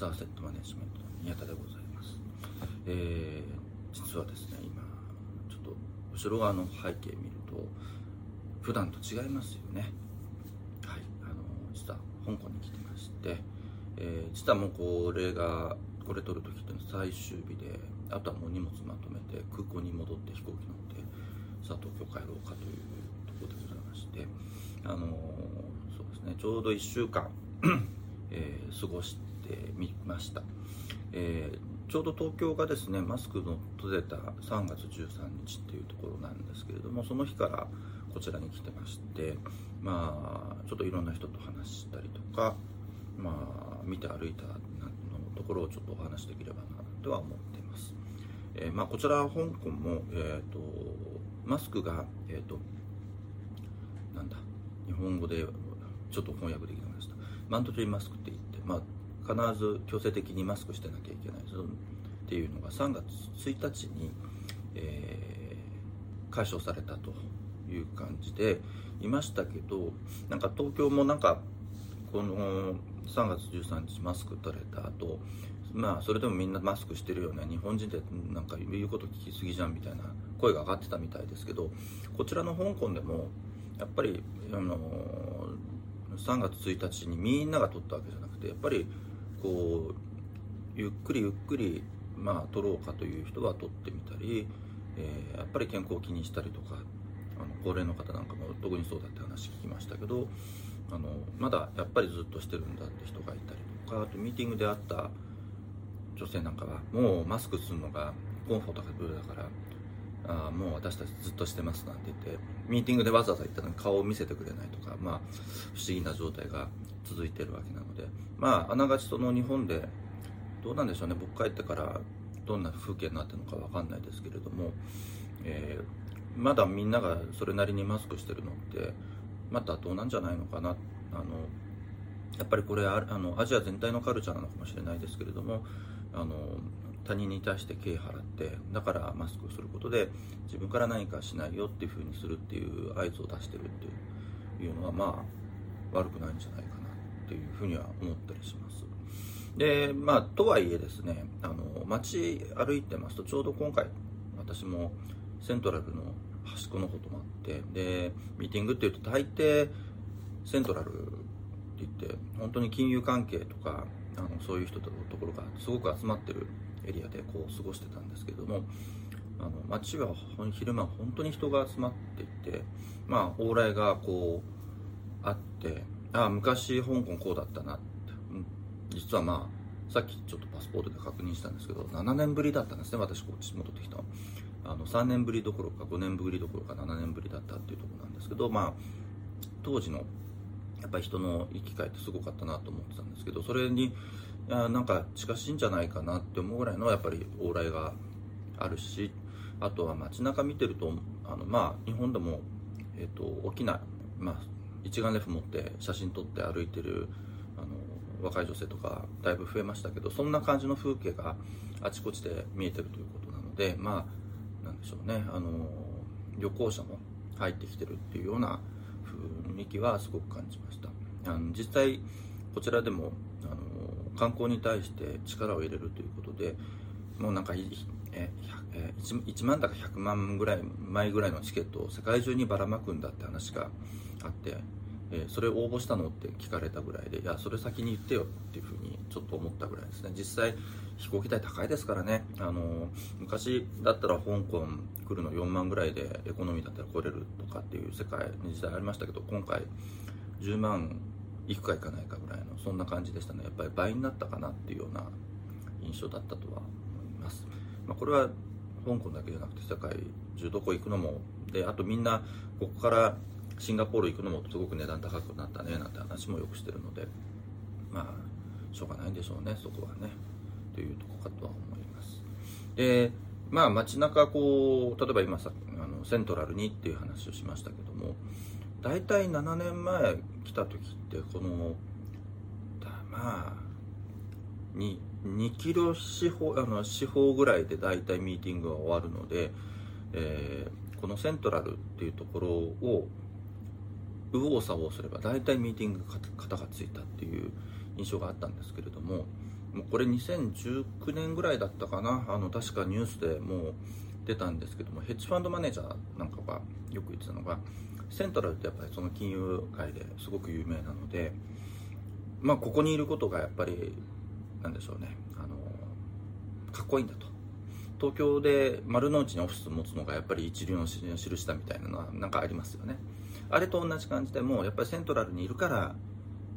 ズアセットマネジメントの宮田でございます、えー、実はですね今ちょっと後ろ側の背景見ると普段と違いますよね。はいあの実は香港に来てまして、えー、実はもうこれがこれ撮る時っての最終日であとはもう荷物まとめて空港に戻って飛行機乗ってさあ東京帰ろうかというところでございましてあのそうですねちょうど1週間 えー、過ごしてみました、えー、ちょうど東京がですねマスクの取れた3月13日っていうところなんですけれどもその日からこちらに来てましてまあちょっといろんな人と話したりとかまあ見て歩いたのところをちょっとお話しできればなとは思っています、えー、まあ、こちら香港も、えーと、マスクが、えーと、なんだ日本語でちょっと翻訳できなました。マントリーマスクって言って、まあ、必ず強制的にマスクしてなきゃいけない。っていうのが3月1日に、えー、解消されたという感じでいましたけどなんか東京もなんかこの3月13日マスク取れた後まあそれでもみんなマスクしてるよね。日本人でなんか言うこと聞きすぎじゃんみたいな声が上がってたみたいですけどこちらの香港でもやっぱりあの3月1日にみんなが取ったわけじゃなくてやっぱりこうゆっくりゆっくりまあ取ろうかという人は取ってみたり、えー、やっぱり健康を気にしたりとかあの高齢の方なんかも特にそうだって話聞きましたけどあのまだやっぱりずっとしてるんだって人がいたりとかあとミーティングで会った女性なんかはもうマスクするのがコンフォータブルだからあもう私たちずっとしてますなんて言ってミーティングでわざわざ言ったのに顔を見せてくれないとか、まあ、不思議な状態が続いてるわけなのでまああながちその日本でどうなんでしょうね僕帰ってからどんな風景になってるのか分かんないですけれども、えー、まだみんながそれなりにマスクしてるのってまたどうなんじゃないのかなあのやっぱりこれあのアジア全体のカルチャーなのかもしれないですけれどもあの他人に対して敬払ってだからマスクをすることで自分から何かしないよっていうふうにするっていう合図を出してるっていうのはまあ悪くないんじゃないかなっていうふうには思ったりします。でまあとはいえですねあの街歩いてますとちょうど今回私もセントラルの端っこの方ともあってでミーティングっていうと大抵セントラルって言って本当に金融関係とかあのそういう人とところがすごく集まってるエリアでこう過ごしてたんですけどもあの街は昼間本当に人が集まっていてまあ往来がこうあってああ昔香港こうだったなって、うん、実はまあさっきちょっとパスポートで確認したんですけど7年ぶりだったんですね私こっち戻ってきたあの3年ぶりどころか5年ぶりどころか7年ぶりだったっていうところなんですけどまあ当時のやっぱり人の行き交いってすごかったなと思ってたんですけどそれになんか近しいんじゃないかなって思うぐらいのやっぱり往来があるしあとは街中見てるとあのまあ日本でも、えーと、大きな、まあ、一眼レフ持って写真撮って歩いてるあの若い女性とかだいぶ増えましたけどそんな感じの風景があちこちで見えてるということなのでまあなんでしょうねあの旅行者も入ってきてるっていうような雰囲気はすごく感じました。あの実際こちらでもあの観光に対して力を入れるということでもうなんかえ 1, 1万だか100万ぐらい前ぐらいのチケットを世界中にばらまくんだって話があって、えそれ応募したのって聞かれたぐらいでいやそれ先に言ってよっていうふうにちょっと思ったぐらいですね。実際飛行機代高いですからね。あの昔だったら香港来るの4万ぐらいでエコノミーだったら来れるとかっていう世界の時代ありましたけど今回10万いくかいかないかぐらいのそんな感じでしたね。やっぱり倍になったかなっていうような印象だったとは思います、まあ、これは香港だけじゃなくて世界中どこ行くのもであとみんなここからシンガポール行くのもすごく値段高くなったねなんて話もよくしてるのでまあしょうがないんでしょうねそこはね。というとこかとは思います。でまあ街中こう例えば今さあのセントラルにっていう話をしましたけども大体7年前来た時ってこのまあ 2, 2キロ四方あの四方ぐらいで大体ミーティングが終わるので、えー、このセントラルっていうところを右往左往すれば大体ミーティング型がついたっていう印象があったんですけれどももうこれ2019年ぐらいだったかな。あの確かニュースでもう出たんですけどもヘッジファンドマネージャーなんかがよく言ってたのがセントラルってやっぱりその金融界ですごく有名なのでまあここにいることがやっぱりなんでしょうねあのかっこいいんだと。東京で丸の内にオフィス持つのがやっぱり一流の印だみたいなのはなんかありますよね。あれと同じ感じでもやっぱりセントラルにいるから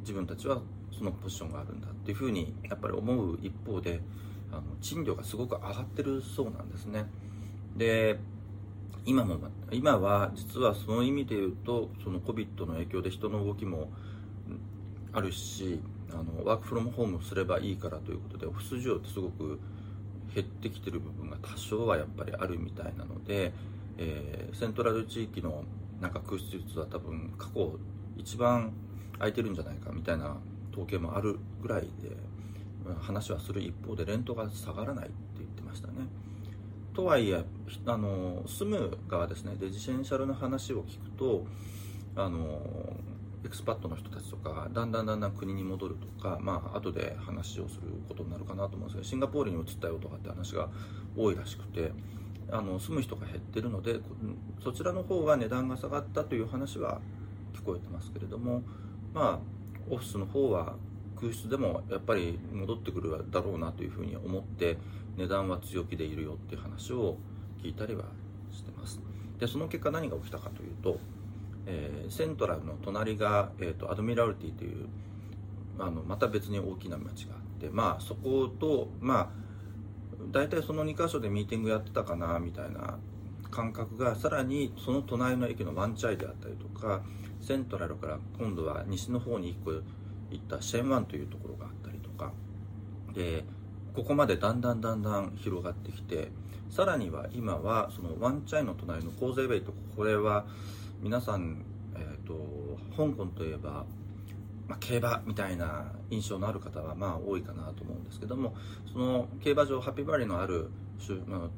自分たちはそのポジションがあるんだっていうふうにやっぱり思う一方であの賃料がすごく上がってるそうなんですね。で今も今は実はその意味で言うとその COVID の影響で人の動きもあるしあのワークフロムホームすればいいからということでオフィス需要ってすごく減ってきてる部分が多少はやっぱりあるみたいなので、えー、セントラル地域のなんか空室率は多分過去一番空いてるんじゃないかみたいな統計もあるぐらいで話はする一方でレントが下がらないって言ってましたね。とはいえあの住む側ですね。レジェンシャルの話を聞くとあのエクスパットの人たちとかだんだんだんだん国に戻るとかまあ後で話をすることになるかなと思うんですけどシンガポールに移ったよとかって話が多いらしくてあの住む人が減ってるのでそちらの方が値段が下がったという話は聞こえてますけれどもまあオフィスの方は空室でもやっぱり戻ってくるだろうなというふうに思って値段は強気でいるよっていう話を聞いたりはしてます。でその結果何が起きたかというと、えー、セントラルの隣が、えーと、アドミラルティというあのまた別に大きな町があってまあそことまあ大体その2か所でミーティングやってたかなみたいな感覚がさらにその隣の駅のワンチャイであったりとかセントラルから今度は西の方に1個行ったシェンワンというところがあったりとか。でここまでだんだんだんだん広がってきてさらには今はそのワンチャイの隣のコーゼーベイとこれは皆さん、えーと、香港といえば、まあ、競馬みたいな印象のある方はまあ多いかなと思うんですけどもその競馬場ハッピーバリーのある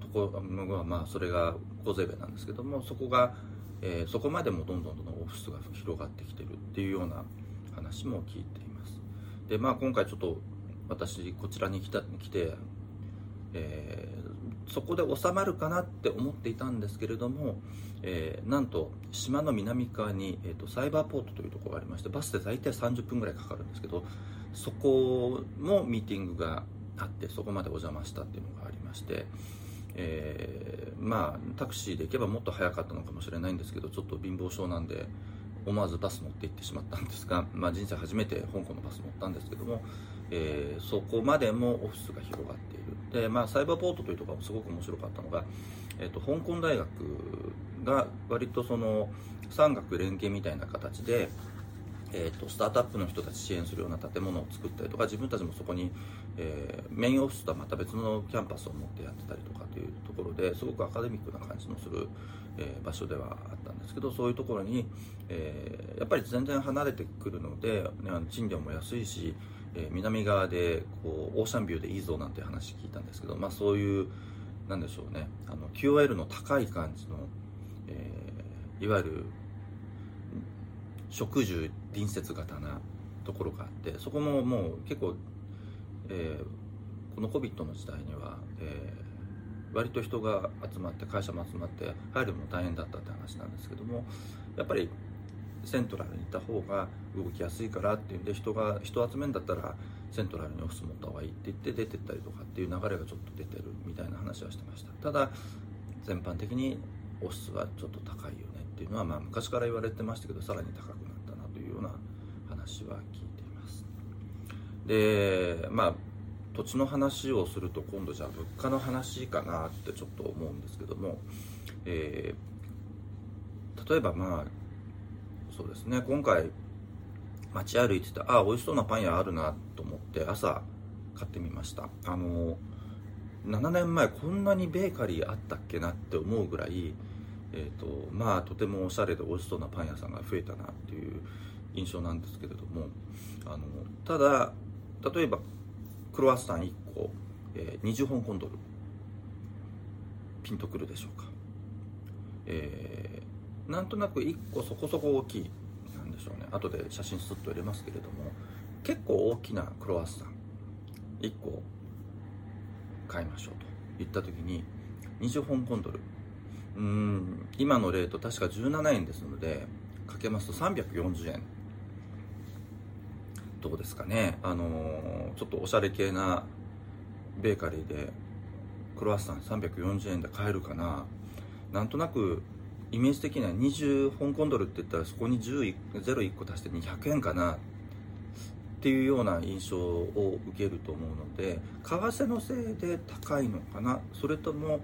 ところはまあそれがコーゼーベイなんですけどもそこが、えー、そこまでもどんどんどんどんオフィスが広がってきてるっていうような話も聞いています。でまあ今回ちょっと私こちらに来た来て、えー、そこで収まるかなって思っていたんですけれども、えー、なんと島の南側に、えーと、サイバーポートというところがありましてバスで大体30分ぐらいかかるんですけどそこもミーティングがあってそこまでお邪魔したっていうのがありまして、えー、まあタクシーで行けばもっと早かったのかもしれないんですけどちょっと貧乏症なんで思わずバス乗って行ってしまったんですが、まあ、人生初めて香港のバス乗ったんですけどもえー、そこまでもオフィスが広がっている。で、まあ、サイバーポートというところもすごく面白かったのが、えーと、香港大学が割とその産学連携みたいな形で、えーと、スタートアップの人たち支援するような建物を作ったりとか自分たちもそこに、えー、メインオフィスとはまた別のキャンパスを持ってやってたりとかというところですごくアカデミックな感じのする、えー、場所ではあったんですけどそういうところに、えー、やっぱり全然離れてくるので、ね、賃料も安いしえー、南側でこうオーシャンビューでいいぞなんて話聞いたんですけど、まあ、そういうなんでしょうねあの QOL の高い感じの、えー、いわゆる植樹隣接型なところがあってそこももう結構、えー、この COVID の時代には、えー、割と人が集まって会社も集まって入るのも大変だったって話なんですけどもやっぱりセントラルにいた方が動きやすいからっていうんで人が人集めんだったらセントラルにオフィス持った方がいいって言って出てったりとかっていう流れがちょっと出てるみたいな話はしてました。ただ全般的にオフィスはちょっと高いよっていうのはまあ昔から言われてましたけどさらに高くなったなというような話は聞いています。でまあ土地の話をすると今度じゃあ物価の話かなってちょっと思うんですけども、えー、例えばまあそうですね今回街歩いててああ美味しそうなパン屋あるなと思って朝買ってみました。あの7年前こんなにベーカリーあったっけなって思うぐらい、えーと、まあとてもおしゃれで美味しそうなパン屋さんが増えたなっていう印象なんですけれどもあのただ例えばクロワッサン1個、えー、20香港ドルピンとくるでしょうか、えー、なんとなく1個そこそこ大きいなんでしょうね。後で写真スッと入れますけれども結構大きなクロワッサン1個買いましょうと言った時に20香港ドルうん。今のレート確か17円ですのでかけますと340円。どうですかね。あのー、ちょっとおしゃれ系なベーカリーでクロワッサン340円で買えるかな。なんとなくイメージ的には20香港ドルって言ったらそこに101個足して200円かな。っていうような印象を受けると思うので為替のせいで高いのかな。それとも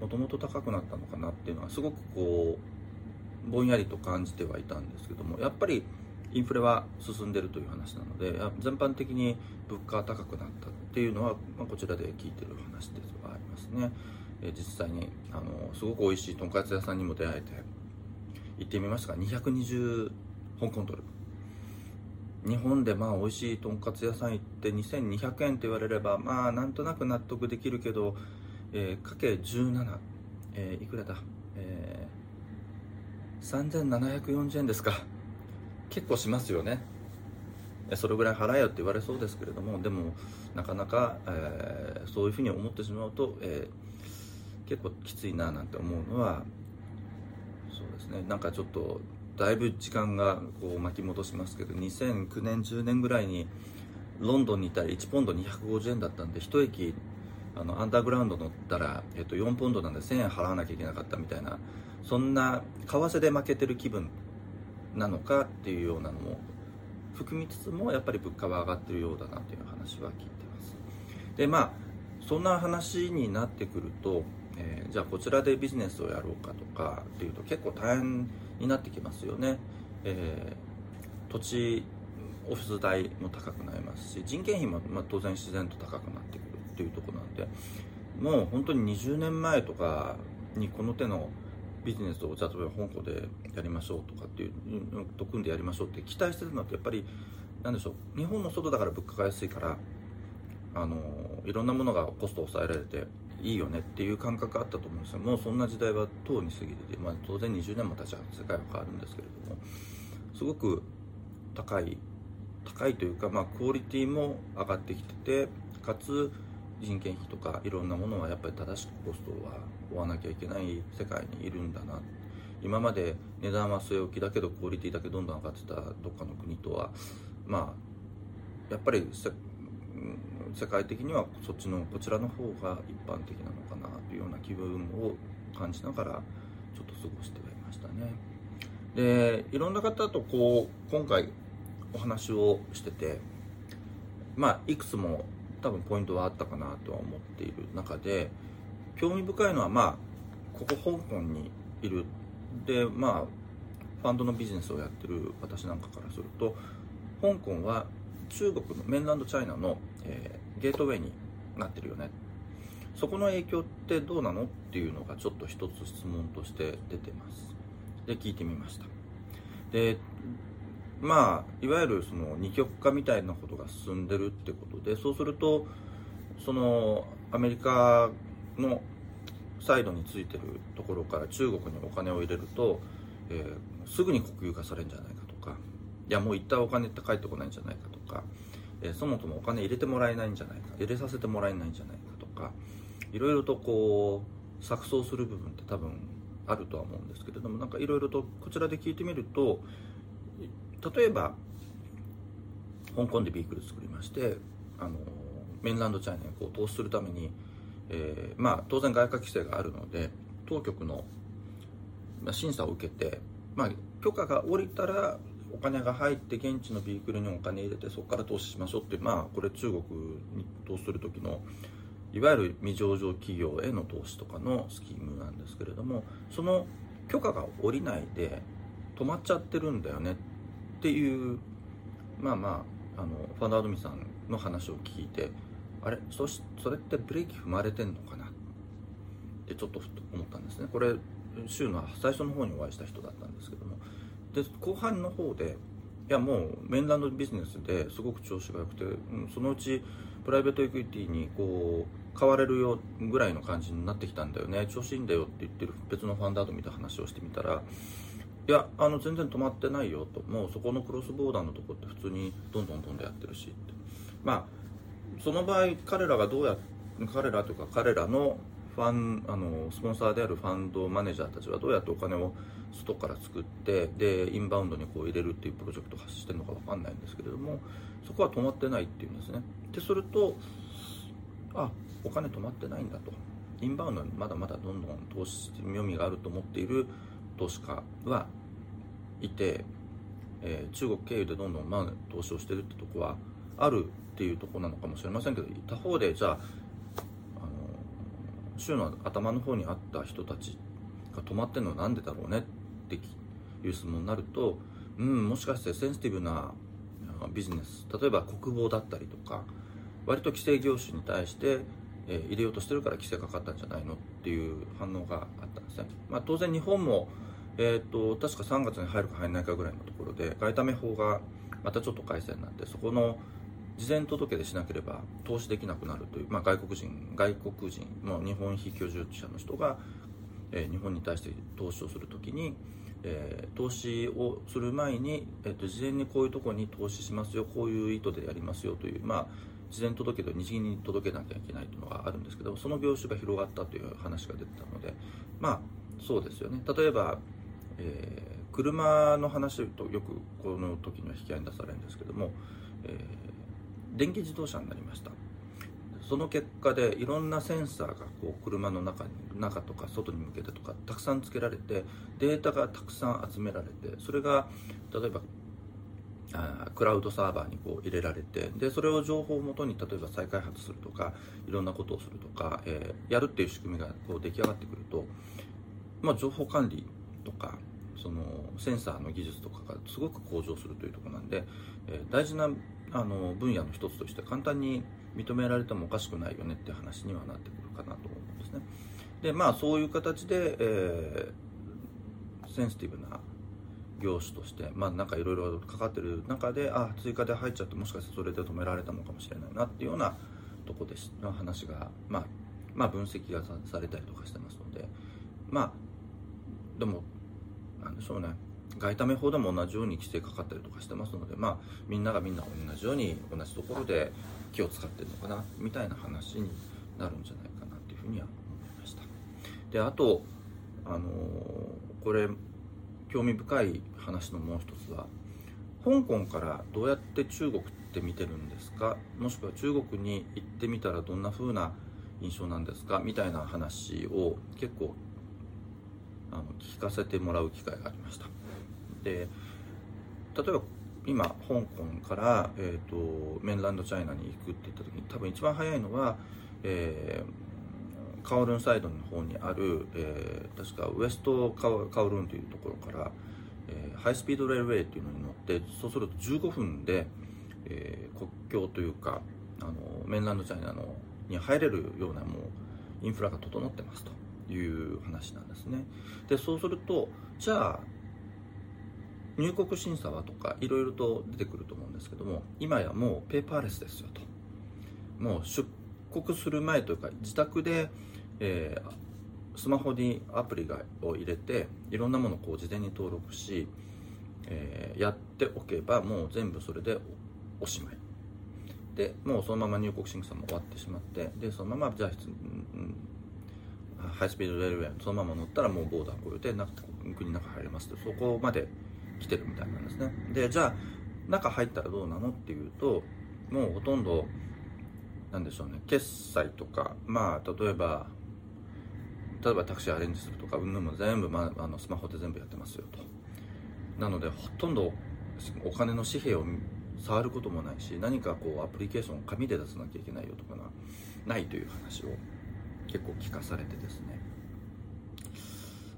もともと高くなったのかなっていうのはすごくこうぼんやりと感じてはいたんですけどもやっぱりインフレは進んでるという話なので全般的に物価が高くなったっていうのは、まあ、こちらで聞いてる話ではありますね、え実際にあのすごく美味しいとんかつ屋さんにも出会えて行ってみました。が220香港ドル日本でまあ美味しいとんかつ屋さん行って2200円って言われればまあなんとなく納得できるけど、えー、かけ17、えー、いくらだ、えー、3740円ですか。結構しますよね。それぐらい払えよって言われそうですけれどもでもなかなか、えー、そういうふうに思ってしまうと、えー、結構きついななんて思うのはそうですね。なんかちょっとだいぶ時間がこう巻き戻しますけど2009年10年ぐらいにロンドンにいたら1ポンド250円だったんで1駅あのアンダーグラウンド乗ったら、えっと、4ポンドなんで1000円払わなきゃいけなかったみたいなそんな為替で負けてる気分なのかっていうようなのも含みつつもやっぱり物価は上がってるようだなという話は聞いてます。でまあそんな話になってくると、えー、じゃあこちらでビジネスをやろうかとかっていうと結構大変になってきますよね、えー、土地オフィス代も高くなりますし人件費も、まあ、当然自然と高くなってくる。っていうとこなんでもう本当に20年前とかにこの手のビジネスをじゃあ例えば香港でやりましょうとかっていうと組んでやりましょうって期待してるのってやっぱりなんでしょう日本の外だから物価が安いからあのいろんなものがコストを抑えられていいよねっていう感覚あったと思うんですよ。もうそんな時代はとうに過ぎてて、まあ、当然20年も経ちゃ世界は変わるんですけれどもすごく高い高いというか、まあ、クオリティも上がってきててかつ人件費とかいろんなものはやっぱり正しくコストは追わなきゃいけない世界にいるんだな。今まで値段は据え置きだけどクオリティだけどんどん上がってたどっかの国とは。まあやっぱり世界的にはそっちのこちらの方が一般的なのかなというような気分を感じながらちょっと過ごしてはいましたね。でいろんな方とこう今回お話をしててまあいくつも多分ポイントはあったかなとは思っている中で興味深いのはまあここ香港にいる。でまあファンドのビジネスをやってる私なんかからすると香港は中国のメンランドチャイナの、えー、ゲートウェイになってるよね。そこの影響ってどうなのっていうのがちょっと一つ質問として出てます。で聞いてみました。でまあいわゆるその二極化みたいなことが進んでるってことでそうするとそのアメリカのサイドについてるところから中国にお金を入れると、えー、すぐに国有化されるんじゃないかとかいやもう行ったお金って返ってこないんじゃないかとか、えー、そもそもお金入れてもらえないんじゃないか入れさせてもらえないんじゃないかとかいろいろとこう錯綜する部分って多分あるとは思うんですけれどもなんかいろいろとこちらで聞いてみると例えば香港でビークル作りましてあのメインランドチャイナにこう投資するために、えー、まあ、当然外貨規制があるので当局の審査を受けて、まあ、許可が下りたらお金が入って現地のビークルにお金入れてそこから投資しましょうっていうまあこれ中国に投資する時のいわゆる未上場企業への投資とかのスキームなんですけれどもその許可が下りないで止まっちゃってるんだよねっっていうまあまああのファンダードミさんの話を聞いてあれ？そしそれってブレーキ踏まれてんのかな？ってちょっと思ったんですね。これ週の最初の方にお会いした人だったんですけども。で後半の方でいやもうメンランドビジネスですごく調子が良くて、そのうちプライベートエクイティにこう買われるよぐらいの感じになってきたんだよね。調子いいんだよって言ってる別のファンダード見た話をしてみたらいやあの全然止まってないよと。もうそこのクロスボーダーのとこって普通にどんどんどんどんやってるして。まあその場合彼らがどうや彼らというか彼らのファンあのスポンサーであるファンドマネージャーたちはどうやってお金を外から作ってでインバウンドにこう入れるっていうプロジェクトを発してるのか分かんないんですけれどもそこは止まってないっていうんですね。でするとあお金止まってないんだと。インバウンドにまだまだどんどん投資して妙味があると思っている投資家はいて、えー、中国経由でどんどんまあ投資をしてるってとこはあるっていうとこなのかもしれませんけど他方でじゃあ週の頭の方にあった人たちが止まってるのは何でだろうねっていう質問になるとうんもしかしてセンシティブなビジネス例えば国防だったりとか割と規制業種に対して、え、入れようとしてるから規制かかったんじゃないのっていう反応があったんですね、まあ、当然日本も、えーと、確か3月に入るか入らないかぐらいのところで外為法がまたちょっと改正になってそこの事前届でしなければ投資できなくなるという、まあ、外国人外国人の日本非居住者の人が、えー、日本に対して投資をするときに、えー、投資をする前に、えーと、事前にこういうところに投資しますよこういう意図でやりますよという、まあ、事前届けで日銀に届けなきゃいけないというのがあるんですけどその業種が広がったという話が出てたのでまあそうですよね。例えば、えー、車の話でいうとよくこの時には引き合いに出されるんですけども、えー電気自動車になりました。その結果でいろんなセンサーがこう車の中に中とか外に向けてとかたくさんつけられてデータがたくさん集められてそれが例えばあクラウドサーバーにこう入れられてでそれを情報をもとに例えば再開発するとかいろんなことをするとか、えー、やるっていう仕組みがこう出来上がってくると、まあ、情報管理とかそのセンサーの技術とかがすごく向上するというとこなんで、えー、大事なあの分野の一つとして簡単に認められてもおかしくないよねって話にはなってくるかなと思うんですね。でまあそういう形で、えー、センシティブな業種として、まあ、なんかいろいろかかってる中であ追加で入っちゃってもしかしてそれで止められたのかもしれないなっていうようなとこでの話が、まあ、まあ分析がされたりとかしてますのでまあでもなんでしょうね。外為法でも同じように規制かかったりとかしてますので、まあ、みんながみんな同じように同じところで気を使ってるのかなみたいな話になるんじゃないかなというふうには思いました。であとあのー、これ興味深い話のもう一つは香港からどうやって中国って見てるんですか？もしくは中国に行ってみたらどんな風な印象なんですか？みたいな話を結構あの聞かせてもらう機会がありました。で例えば今香港から、えーと、メンランドチャイナに行くって言った時に多分一番早いのは、えー、カオルンサイドの方にある、えー、確かウエストカオルンというところから、えー、ハイスピードレールウェイっていうのに乗ってそうすると15分で、えー、国境というかあのメンランドチャイナのに入れるようなもうインフラが整ってますと。いう話なんですね。でそうするとじゃあ入国審査はとかいろいろと出てくると思うんですけども今やもうペーパーレスですよと。もう出国する前というか自宅で、えー、スマホにアプリがを入れていろんなものをこう事前に登録し、えー、やっておけばもう全部それでおしまい。でもうそのまま入国審査も終わってしまってでそのままじゃあ、ハイスピードレールウェイそのまま乗ったらもうボーダー越えて国の中入れますとそこまで来てるみたいなんですね。でじゃあ中入ったらどうなのっていうともうほとんどなんでしょうね。決済とかまあ例えば例えばタクシーアレンジするとかうんぬんも全部、まあ、あのスマホで全部やってますよと。なのでほとんどお金の紙幣を触ることもないし何かこうアプリケーションを紙で出さなきゃいけないよとかがないという話を結構聞かされてですね。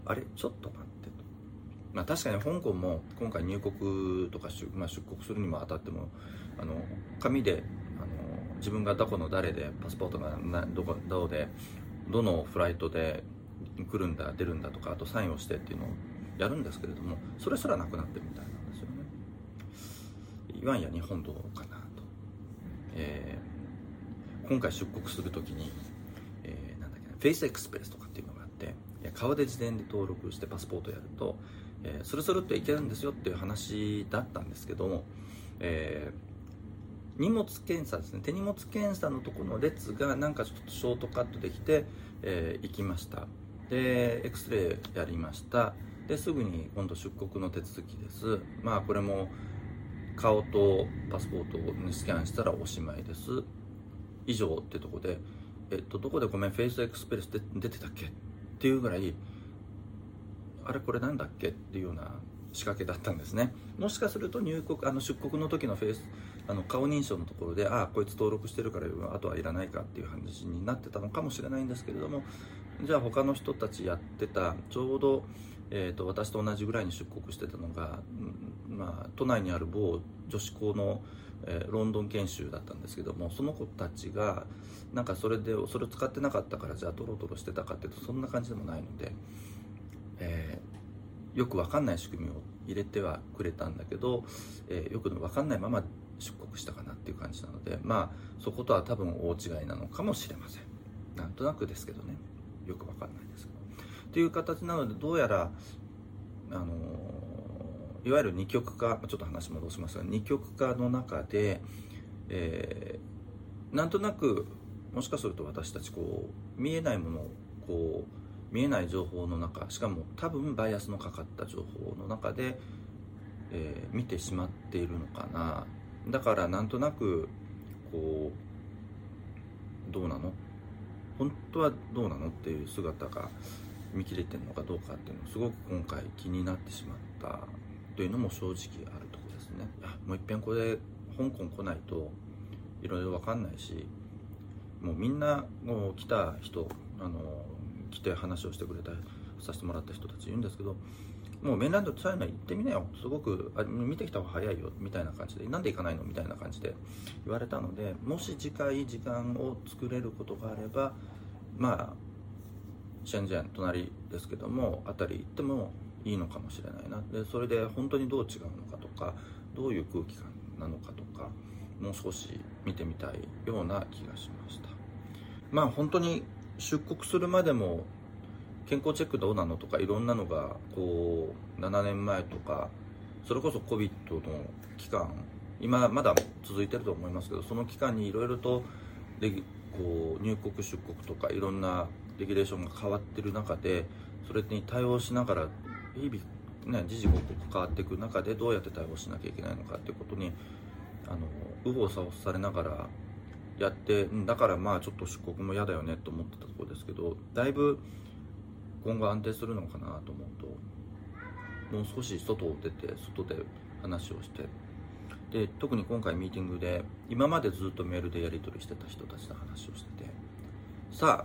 あれちょっと待ってと。まあ、確かに香港も今回入国とか出,、まあ、出国するにもあたってもあの紙であの自分がどこの誰でパスポートがなどこどうでどのフライトで来るんだ出るんだとかあとサインをしてっていうのをやるんですけれどもそれすらなくなってるみたいなんですよね。いわんや日本どうかなと、えー、今回出国するときに、 Face Express とかっていうのがあっていや顔で事前で登録してパスポートやるとえー、スルスルっといけるんですよっていう話だったんですけども、えー、荷物検査ですね。手荷物検査のところの列がなんかちょっとショートカットできて、えー、行きました。で X レイやりました。ですぐに今度出国の手続きです。まあこれも顔とパスポートにスキャンしたらおしまいです。以上ってとこでえっとどこでごめん Face Express で出てたっけ？っていうぐらいあれこれなんだっけ？っていうような仕掛けだったんですね。もしかすると入国あの出国の時のフェイスあの顔認証のところでああこいつ登録してるからあとはいらないかっていう話になってたのかもしれないんですけれどもじゃあ他の人たちやってたちょうど、えーと、私と同じぐらいに出国してたのが、まあ、都内にある某女子校の、えー、ロンドン研修だったんですけどもその子たちがなんかそれでそれを使ってなかったからじゃあトロトロしてたかっていうとそんな感じでもないので、えー、よくわかんない仕組みを入れてはくれたんだけど、えー、よくわかんないまま出国したかなっていう感じなのでまあそことは多分大違いなのかもしれません。なんとなくですけどね。よくわかんないですけど。っていう形なのでどうやらあのいわゆる二極化ちょっと話戻しますが二極化の中で、えー、なんとなくもしかすると私たちこう見えないものをこう見えない情報の中しかも多分バイアスのかかった情報の中で、えー、見てしまっているのかな。だからなんとなくこうどうなの？本当はどうなの？っていう姿が見切れてるのかどうかっていうのをすごく今回気になってしまったというのも正直あるとこですね。あもういっぺんこれ香港来ないといろいろ分かんないしもうみんなもう来た人あの来て話をしてくれたさせてもらった人たち言うんですけどもうメインランドチャイナ行ってみなよ。すごくあ見てきた方が早いよみたいな感じでなんで行かないのみたいな感じで言われたのでもし次回時間を作れることがあればまあシェンジェン隣ですけども辺り行ってもいいのかもしれないな。でそれで本当にどう違うのかとかどういう空気感なのかとかもう少し見てみたいような気がしました。まあ本当に出国するまでも健康チェックどうなのとかいろんなのがこう7年前とかそれこそ COVID の期間今まだ続いてると思いますけどその期間にいろいろとでこう入国出国とかいろんなレギュレーションが変わってる中でそれに対応しながら日々ね時々変わっていく中でどうやって対応しなきゃいけないのかっていうことにあの右往左往されながらやってだからまあちょっと出国も嫌だよねと思ってたところですけどだいぶ今後安定するのかなと思うともう少し外を出て外で話をしてで特に今回ミーティングで今までずっとメールでやり取りしてた人たちの話をしててさあ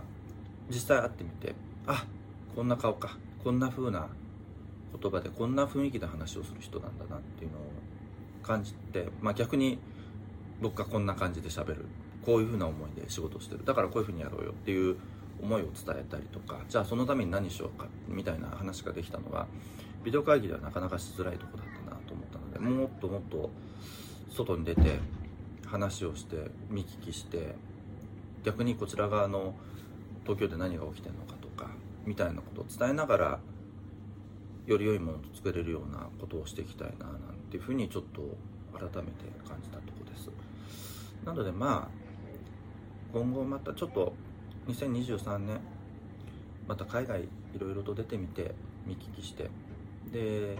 実際会ってみてあこんな顔かこんな風な言葉でこんな雰囲気で話をする人なんだなっていうのを感じて、まあ、逆に僕がこんな感じで喋る。こういう風な思いで仕事してる。だからこういう風にやろうよっていう思いを伝えたりとかじゃあそのために何しようかみたいな話ができたのはビデオ会議ではなかなかしづらいとこだったなと思ったのでもっともっと外に出て話をして見聞きして逆にこちら側の東京で何が起きてるのかとかみたいなことを伝えながらより良いものと作れるようなことをしていきたいななんていうふうにちょっと改めて感じたとこです。なのでまあ今後またちょっと2023年また海外いろいろと出てみて見聞きしてで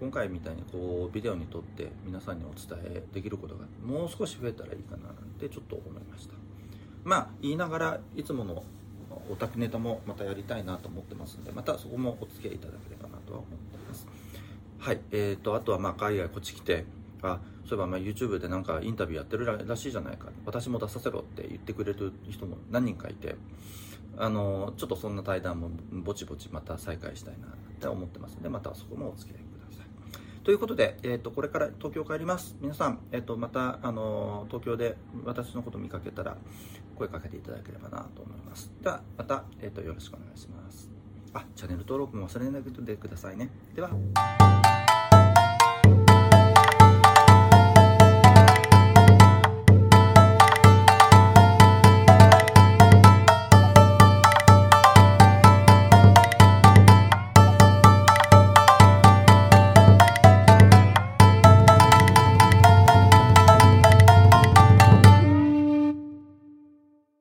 今回みたいにこうビデオに撮って皆さんにお伝えできることがもう少し増えたらいいかななんてちょっと思いました。まあ言いながらいつものオタクネタもまたやりたいなと思ってますんでまたそこもお付き合いいただければなとは思ってます。はいえーとあとはまあ海外こっち来てあそういえばまあ YouTube でなんかインタビューやってるらしいじゃないか。私も出させろって言ってくれる人も何人かいてあのちょっとそんな対談もぼちぼちまた再開したいなって思ってますのでまたそこもお付き合いください。ということで、えーと、これから東京帰ります。皆さん、えーと、また、あの東京で私のこと見かけたら声かけていただければなと思います。では、また、えーとよろしくお願いします。あ、チャンネル登録も忘れないでくださいね。では。